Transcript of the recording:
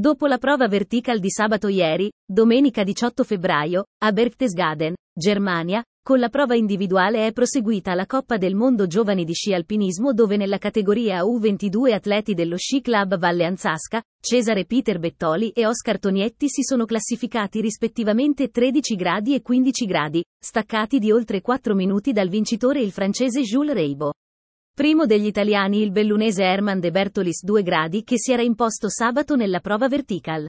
Dopo la prova vertical di sabato ieri, domenica 18 febbraio, a Berchtesgaden, Germania, con la prova individuale è proseguita la Coppa del Mondo Giovani di Sci Alpinismo dove nella categoria U22 atleti dello Sci Club Valle Anzasca, Cesare Peter Bettoli e Oscar Tonietti si sono classificati rispettivamente 13 gradi e 15 gradi, staccati di oltre 4 minuti dal vincitore il francese Jules Reibo. Primo degli italiani il bellunese Herman De Bertolis 2 gradi che si era imposto sabato nella prova vertical.